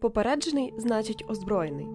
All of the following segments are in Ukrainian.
Попереджений значить озброєний.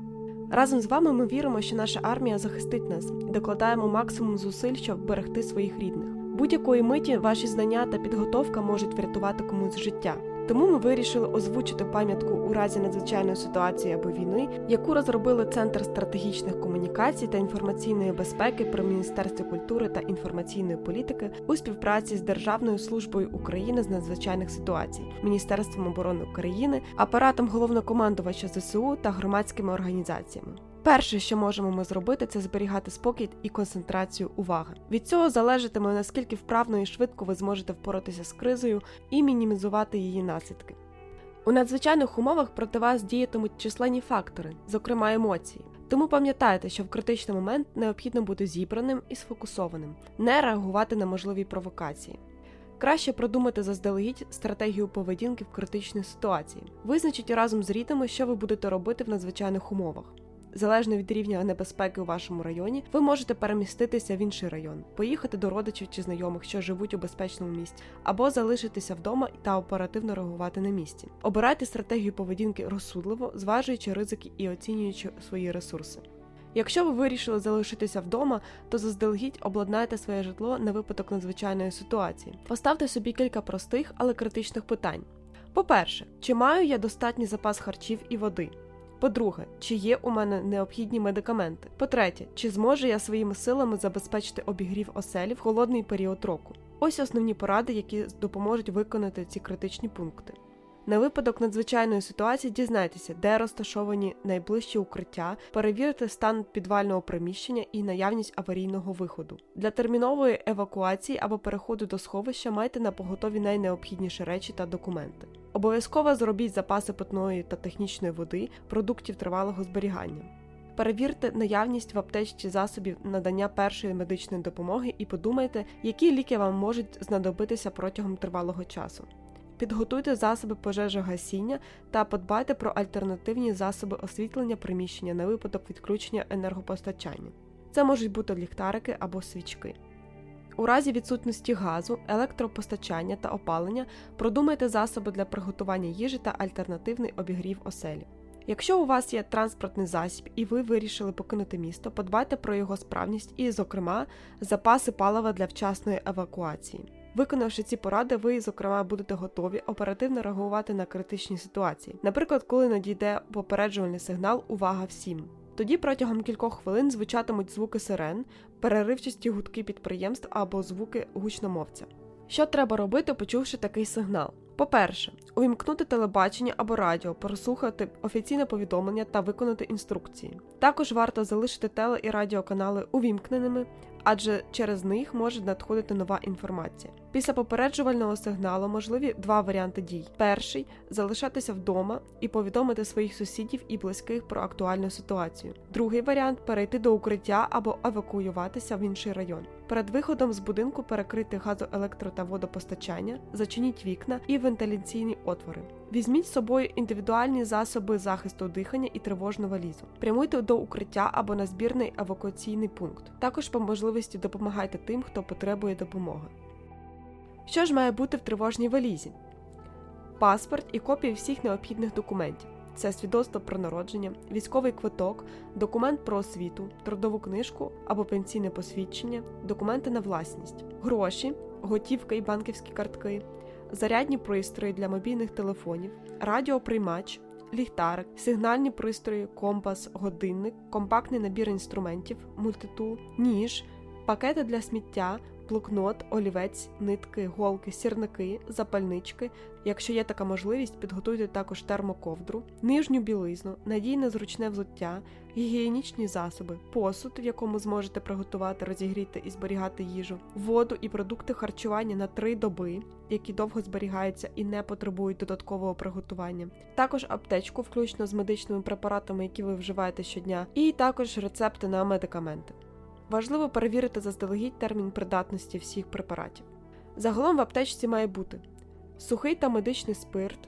Разом з вами ми віримо, що наша армія захистить нас, і докладаємо максимум зусиль, щоб берегти своїх рідних. Будь-якої миті ваші знання та підготовка можуть врятувати комусь життя. Тому ми вирішили озвучити пам'ятку у разі надзвичайної ситуації або війни, яку розробили Центр стратегічних комунікацій та інформаційної безпеки при Міністерстві культури та інформаційної політики у співпраці з Державною службою України з надзвичайних ситуацій, Міністерством оборони України, апаратом головнокомандувача ЗСУ та громадськими організаціями. Перше, що можемо ми зробити, це зберігати спокій і концентрацію уваги. Від цього залежатиме наскільки вправно і швидко ви зможете впоратися з кризою і мінімізувати її наслідки. У надзвичайних умовах проти вас діятимуть численні фактори, зокрема емоції. Тому пам'ятайте, що в критичний момент необхідно бути зібраним і сфокусованим, не реагувати на можливі провокації. Краще продумати заздалегідь стратегію поведінки в критичній ситуації. Визначіть разом з рідними, що ви будете робити в надзвичайних умовах. Залежно від рівня небезпеки у вашому районі, ви можете переміститися в інший район, поїхати до родичів чи знайомих, що живуть у безпечному місці, або залишитися вдома та оперативно реагувати на місці. Обирайте стратегію поведінки розсудливо, зважуючи ризики і оцінюючи свої ресурси. Якщо ви вирішили залишитися вдома, то заздалегідь обладнайте своє житло на випадок надзвичайної ситуації. Поставте собі кілька простих, але критичних питань. По-перше, чи маю я достатній запас харчів і води? По-друге, чи є у мене необхідні медикаменти? По-третє, чи зможу я своїми силами забезпечити обігрів оселі в холодний період року? Ось основні поради, які допоможуть виконати ці критичні пункти. На випадок надзвичайної ситуації дізнайтеся, де розташовані найближчі укриття, перевірте стан підвального приміщення і наявність аварійного виходу. Для термінової евакуації або переходу до сховища майте на поготові найнеобхідніші речі та документи. Обов'язково зробіть запаси питної та технічної води, продуктів тривалого зберігання. Перевірте наявність в аптечці засобів надання першої медичної допомоги і подумайте, які ліки вам можуть знадобитися протягом тривалого часу. Підготуйте засоби пожежогасіння та подбайте про альтернативні засоби освітлення приміщення на випадок відключення енергопостачання. Це можуть бути ліхтарики або свічки. У разі відсутності газу, електропостачання та опалення продумайте засоби для приготування їжі та альтернативний обігрів оселі. Якщо у вас є транспортний засіб і ви вирішили покинути місто, подбайте про його справність і, зокрема, запаси палива для вчасної евакуації. Виконавши ці поради, ви, зокрема, будете готові оперативно реагувати на критичні ситуації, наприклад, коли надійде попереджувальний сигнал Увага всім. Тоді протягом кількох хвилин звучатимуть звуки сирен, переривчасті гудки підприємств або звуки гучномовця. Що треба робити, почувши такий сигнал? По-перше, увімкнути телебачення або радіо, прослухати офіційне повідомлення та виконати інструкції. Також варто залишити теле і радіоканали увімкненими, адже через них може надходити нова інформація. Після попереджувального сигналу можливі два варіанти дій: перший залишатися вдома і повідомити своїх сусідів і близьких про актуальну ситуацію. Другий варіант перейти до укриття або евакуюватися в інший район. Перед виходом з будинку перекрити газо, електро та водопостачання, зачиніть вікна і вентиляційні отвори. Візьміть з собою індивідуальні засоби захисту дихання і тривожну валізу. Прямуйте до укриття або на збірний евакуаційний пункт. Також по можливості допомагайте тим, хто потребує допомоги. Що ж має бути в тривожній валізі? Паспорт і копії всіх необхідних документів. Це свідоцтво про народження, військовий квиток, документ про освіту, трудову книжку або пенсійне посвідчення, документи на власність, гроші, готівка і банківські картки, зарядні пристрої для мобільних телефонів, радіоприймач, ліхтарик, сигнальні пристрої, компас, годинник, компактний набір інструментів, мультитул, ніж, пакети для сміття, блокнот, олівець, нитки, голки, сірники, запальнички. Якщо є така можливість, підготуйте також термоковдру, нижню білизну, надійне зручне взуття, гігієнічні засоби, посуд, в якому зможете приготувати, розігріти і зберігати їжу, воду і продукти харчування на три доби, які довго зберігаються і не потребують додаткового приготування, також аптечку, включно з медичними препаратами, які ви вживаєте щодня, і також рецепти на медикаменти. Важливо перевірити заздалегідь термін придатності всіх препаратів. Загалом в аптечці має бути сухий та медичний спирт,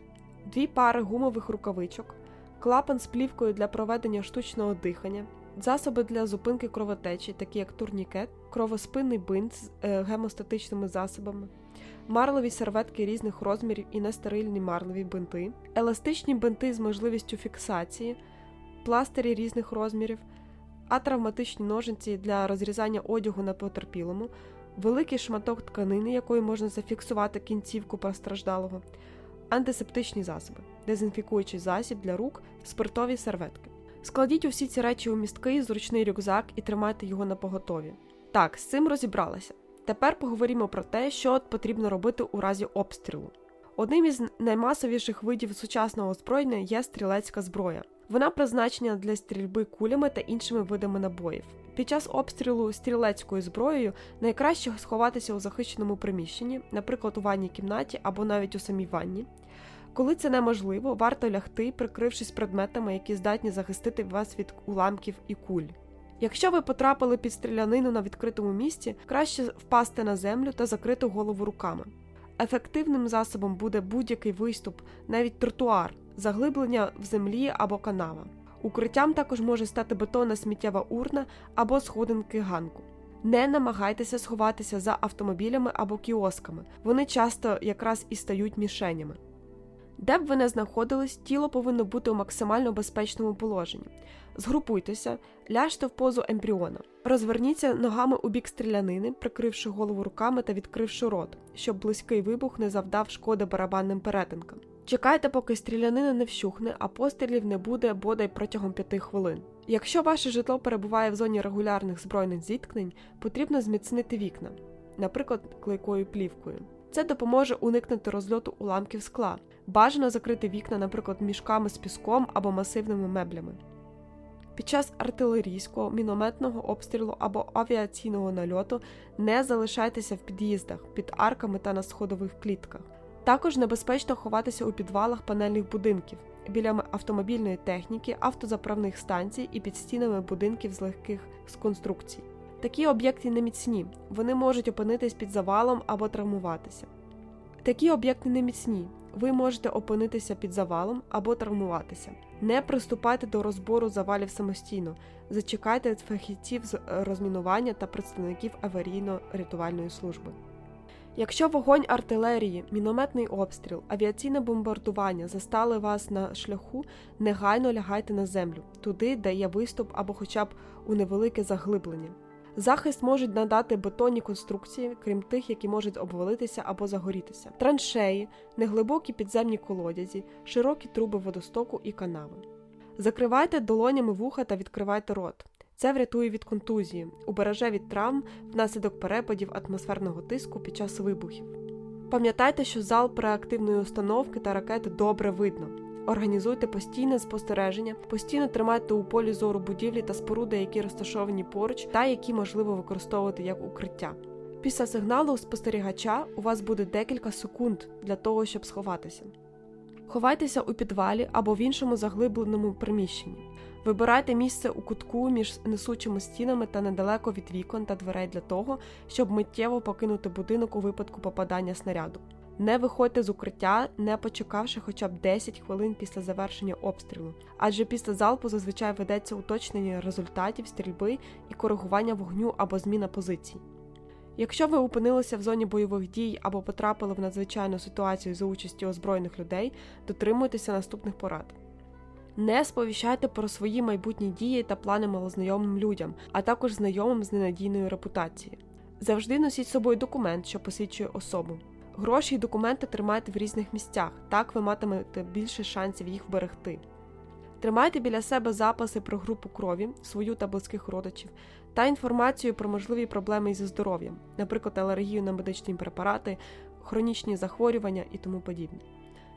дві пари гумових рукавичок, клапан з плівкою для проведення штучного дихання, засоби для зупинки кровотечі, такі як турнікет, кровоспинний бинт з е, гемостатичними засобами, марлові серветки різних розмірів і нестерильні марлові бинти, еластичні бинти з можливістю фіксації, пластирі різних розмірів, а травматичні ножиці для розрізання одягу на потерпілому, великий шматок тканини, якою можна зафіксувати кінцівку постраждалого, антисептичні засоби, дезінфікуючий засіб для рук, спиртові серветки. Складіть усі ці речі у місткий, зручний рюкзак і тримайте його на поготові. Так, з цим розібралася. Тепер поговоримо про те, що потрібно робити у разі обстрілу. Одним із наймасовіших видів сучасного озброєння є стрілецька зброя. Вона призначена для стрільби кулями та іншими видами набоїв. Під час обстрілу стрілецькою зброєю найкраще сховатися у захищеному приміщенні, наприклад, у ванній кімнаті або навіть у самій ванні. Коли це неможливо, варто лягти, прикрившись предметами, які здатні захистити вас від уламків і куль. Якщо ви потрапили під стрілянину на відкритому місці, краще впасти на землю та закрити голову руками. Ефективним засобом буде будь-який виступ, навіть тротуар, заглиблення в землі або канава. Укриттям також може стати бетонна сміттєва урна або сходинки ганку. Не намагайтеся сховатися за автомобілями або кіосками, вони часто якраз і стають мішенями. Де б ви не знаходились, тіло повинно бути у максимально безпечному положенні. Згрупуйтеся, ляжте в позу ембріона, розверніться ногами у бік стрілянини, прикривши голову руками та відкривши рот, щоб близький вибух не завдав шкоди барабанним перетинкам. Чекайте, поки стрілянина не вщухне, а пострілів не буде бодай протягом 5 хвилин. Якщо ваше житло перебуває в зоні регулярних збройних зіткнень, потрібно зміцнити вікна, наприклад, клейкою плівкою. Це допоможе уникнути розльоту уламків скла. Бажано закрити вікна, наприклад, мішками з піском або масивними меблями. Під час артилерійського, мінометного обстрілу або авіаційного нальоту не залишайтеся в під'їздах, під арками та на сходових клітках. Також небезпечно ховатися у підвалах панельних будинків, біля автомобільної техніки, автозаправних станцій і під стінами будинків з легких з конструкцій. Такі об'єкти не міцні, вони можуть опинитись під завалом або травмуватися. Такі об'єкти не міцні, ви можете опинитися під завалом або травмуватися. Не приступайте до розбору завалів самостійно, зачекайте фахівців з розмінування та представників аварійно-рятувальної служби. Якщо вогонь артилерії, мінометний обстріл, авіаційне бомбардування застали вас на шляху, негайно лягайте на землю, туди, де є виступ або хоча б у невелике заглиблення. Захист можуть надати бетонні конструкції, крім тих, які можуть обвалитися або загорітися, траншеї, неглибокі підземні колодязі, широкі труби водостоку і канави. Закривайте долонями вуха та відкривайте рот. Це врятує від контузії, убереже від травм внаслідок перепадів атмосферного тиску під час вибухів. Пам'ятайте, що зал реактивної установки та ракети добре видно. Організуйте постійне спостереження, постійно тримайте у полі зору будівлі та споруди, які розташовані поруч, та які можливо використовувати як укриття. Після сигналу спостерігача у вас буде декілька секунд для того, щоб сховатися. Ховайтеся у підвалі або в іншому заглибленому приміщенні. Вибирайте місце у кутку між несучими стінами та недалеко від вікон та дверей для того, щоб миттєво покинути будинок у випадку попадання снаряду. Не виходьте з укриття, не почекавши хоча б 10 хвилин після завершення обстрілу, адже після залпу зазвичай ведеться уточнення результатів стрільби і коригування вогню або зміна позицій. Якщо ви опинилися в зоні бойових дій або потрапили в надзвичайну ситуацію за участі озброєних людей, дотримуйтеся наступних порад. Не сповіщайте про свої майбутні дії та плани малознайомим людям, а також знайомим з ненадійною репутацією. Завжди носіть з собою документ, що посвідчує особу. Гроші й документи тримайте в різних місцях, так ви матимете більше шансів їх вберегти. Тримайте біля себе записи про групу крові, свою та близьких родичів, та інформацію про можливі проблеми зі здоров'ям, наприклад, алергію на медичні препарати, хронічні захворювання і тому подібне.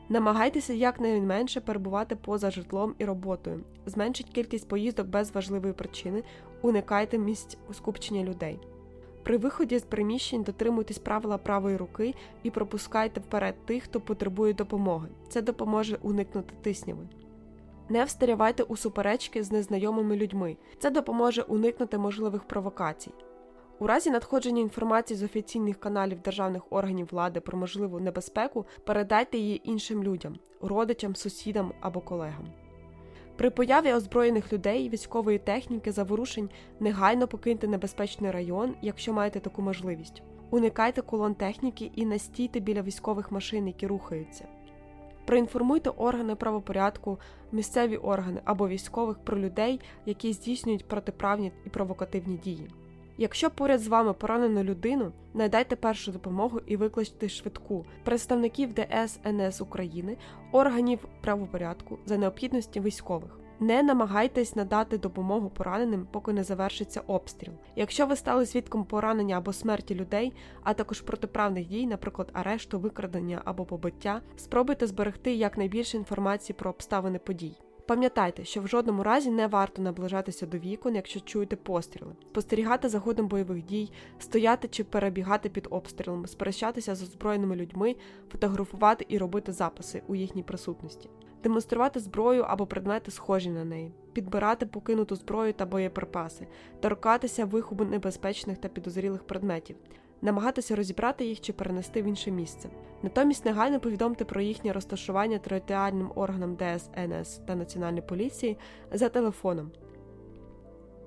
Намагайтеся якнайменше перебувати поза житлом і роботою, зменшіть кількість поїздок без важливої причини, уникайте місць скупчення людей. При виході з приміщень дотримуйтесь правила правої руки і пропускайте вперед тих, хто потребує допомоги. Це допоможе уникнути тисняви. Не встерявайте у суперечки з незнайомими людьми. Це допоможе уникнути можливих провокацій. У разі надходження інформації з офіційних каналів державних органів влади про можливу небезпеку передайте її іншим людям, родичам, сусідам або колегам. При появі озброєних людей, військової техніки, заворушень негайно покиньте небезпечний район, якщо маєте таку можливість. Уникайте колон техніки і настійте біля військових машин, які рухаються. Проінформуйте органи правопорядку, місцеві органи або військових про людей, які здійснюють протиправні і провокативні дії. Якщо поряд з вами поранено людину, надайте першу допомогу і викличте швидку представників ДС НС України, органів правопорядку за необхідності військових. Не намагайтесь надати допомогу пораненим, поки не завершиться обстріл. Якщо ви стали свідком поранення або смерті людей, а також протиправних дій, наприклад, арешту, викрадення або побиття, спробуйте зберегти якнайбільше інформації про обставини подій. Пам'ятайте, що в жодному разі не варто наближатися до вікон, якщо чуєте постріли, спостерігати за ходом бойових дій, стояти чи перебігати під обстрілами, сперечатися з озброєними людьми, фотографувати і робити записи у їхній присутності, демонструвати зброю або предмети, схожі на неї, підбирати покинуту зброю та боєприпаси, торкатися вихобу небезпечних та підозрілих предметів намагатися розібрати їх чи перенести в інше місце. Натомість негайно повідомте про їхнє розташування територіальним органам ДСНС та Національної поліції за телефоном.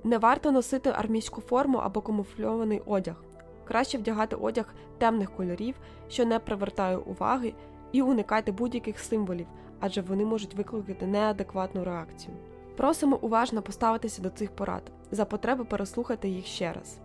Не варто носити армійську форму або камуфльований одяг. Краще вдягати одяг темних кольорів, що не привертає уваги, і уникайте будь-яких символів, адже вони можуть викликати неадекватну реакцію. Просимо уважно поставитися до цих порад, за потреби переслухати їх ще раз.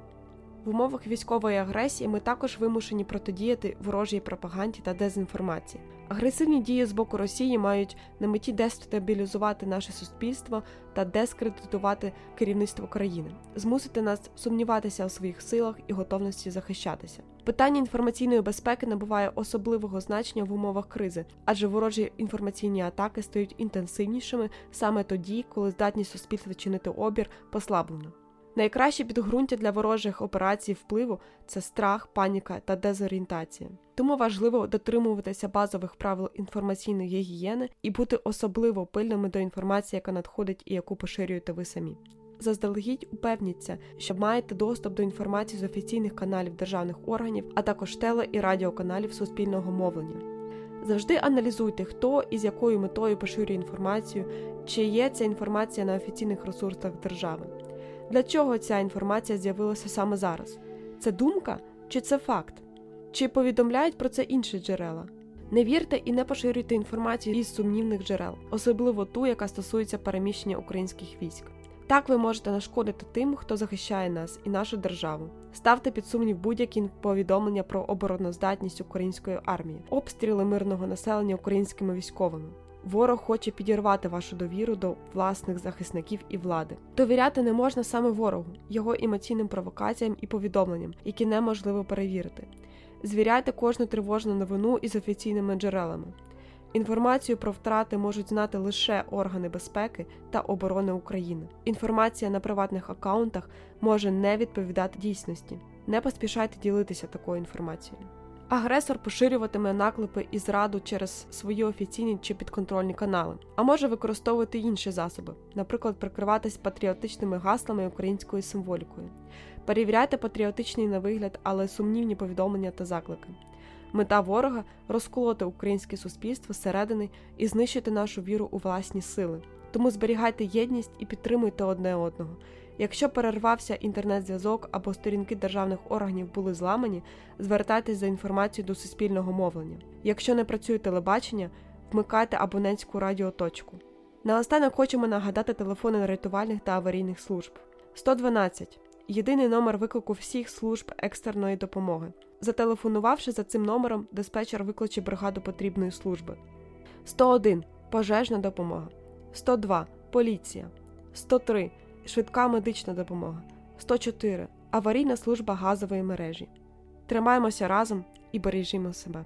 В умовах військової агресії ми також вимушені протидіяти ворожій пропаганді та дезінформації. Агресивні дії з боку Росії мають на меті дестабілізувати наше суспільство та дескредитувати керівництво країни, змусити нас сумніватися у своїх силах і готовності захищатися. Питання інформаційної безпеки набуває особливого значення в умовах кризи, адже ворожі інформаційні атаки стають інтенсивнішими саме тоді, коли здатність суспільства чинити обір послаблено. Найкраще підґрунтя для ворожих операцій впливу це страх, паніка та дезорієнтація. Тому важливо дотримуватися базових правил інформаційної гігієни і бути особливо пильними до інформації, яка надходить і яку поширюєте ви самі. Заздалегідь упевніться, що маєте доступ до інформації з офіційних каналів державних органів, а також теле і радіоканалів суспільного мовлення. Завжди аналізуйте, хто і з якою метою поширює інформацію, чи є ця інформація на офіційних ресурсах держави. Для чого ця інформація з'явилася саме зараз? Це думка чи це факт? Чи повідомляють про це інші джерела? Не вірте і не поширюйте інформацію із сумнівних джерел, особливо ту, яка стосується переміщення українських військ. Так ви можете нашкодити тим, хто захищає нас і нашу державу. Ставте під сумнів будь-які повідомлення про обороноздатність української армії, обстріли мирного населення українськими військовими. Ворог хоче підірвати вашу довіру до власних захисників і влади. Довіряти не можна саме ворогу, його емоційним провокаціям і повідомленням, які неможливо перевірити. Звіряйте кожну тривожну новину із офіційними джерелами. Інформацію про втрати можуть знати лише органи безпеки та оборони України. Інформація на приватних аккаунтах може не відповідати дійсності. Не поспішайте ділитися такою інформацією. Агресор поширюватиме наклепи і зраду через свої офіційні чи підконтрольні канали, а може використовувати інші засоби, наприклад, прикриватись патріотичними гаслами і українською символікою. Перевіряйте патріотичний на вигляд, але сумнівні повідомлення та заклики. Мета ворога розколоти українське суспільство зсередини і знищити нашу віру у власні сили. Тому зберігайте єдність і підтримуйте одне одного. Якщо перервався інтернет-зв'язок або сторінки державних органів були зламані, звертайтесь за інформацією до суспільного мовлення. Якщо не працює телебачення, вмикайте абонентську радіоточку. Наостанок хочемо нагадати телефони рятувальних та аварійних служб. 112 єдиний номер виклику всіх служб екстреної допомоги. Зателефонувавши за цим номером, диспетчер викличе бригаду потрібної служби. 101 пожежна допомога. 102 поліція. 103 швидка медична допомога, 104 аварійна служба газової мережі. Тримаємося разом і бережімо себе.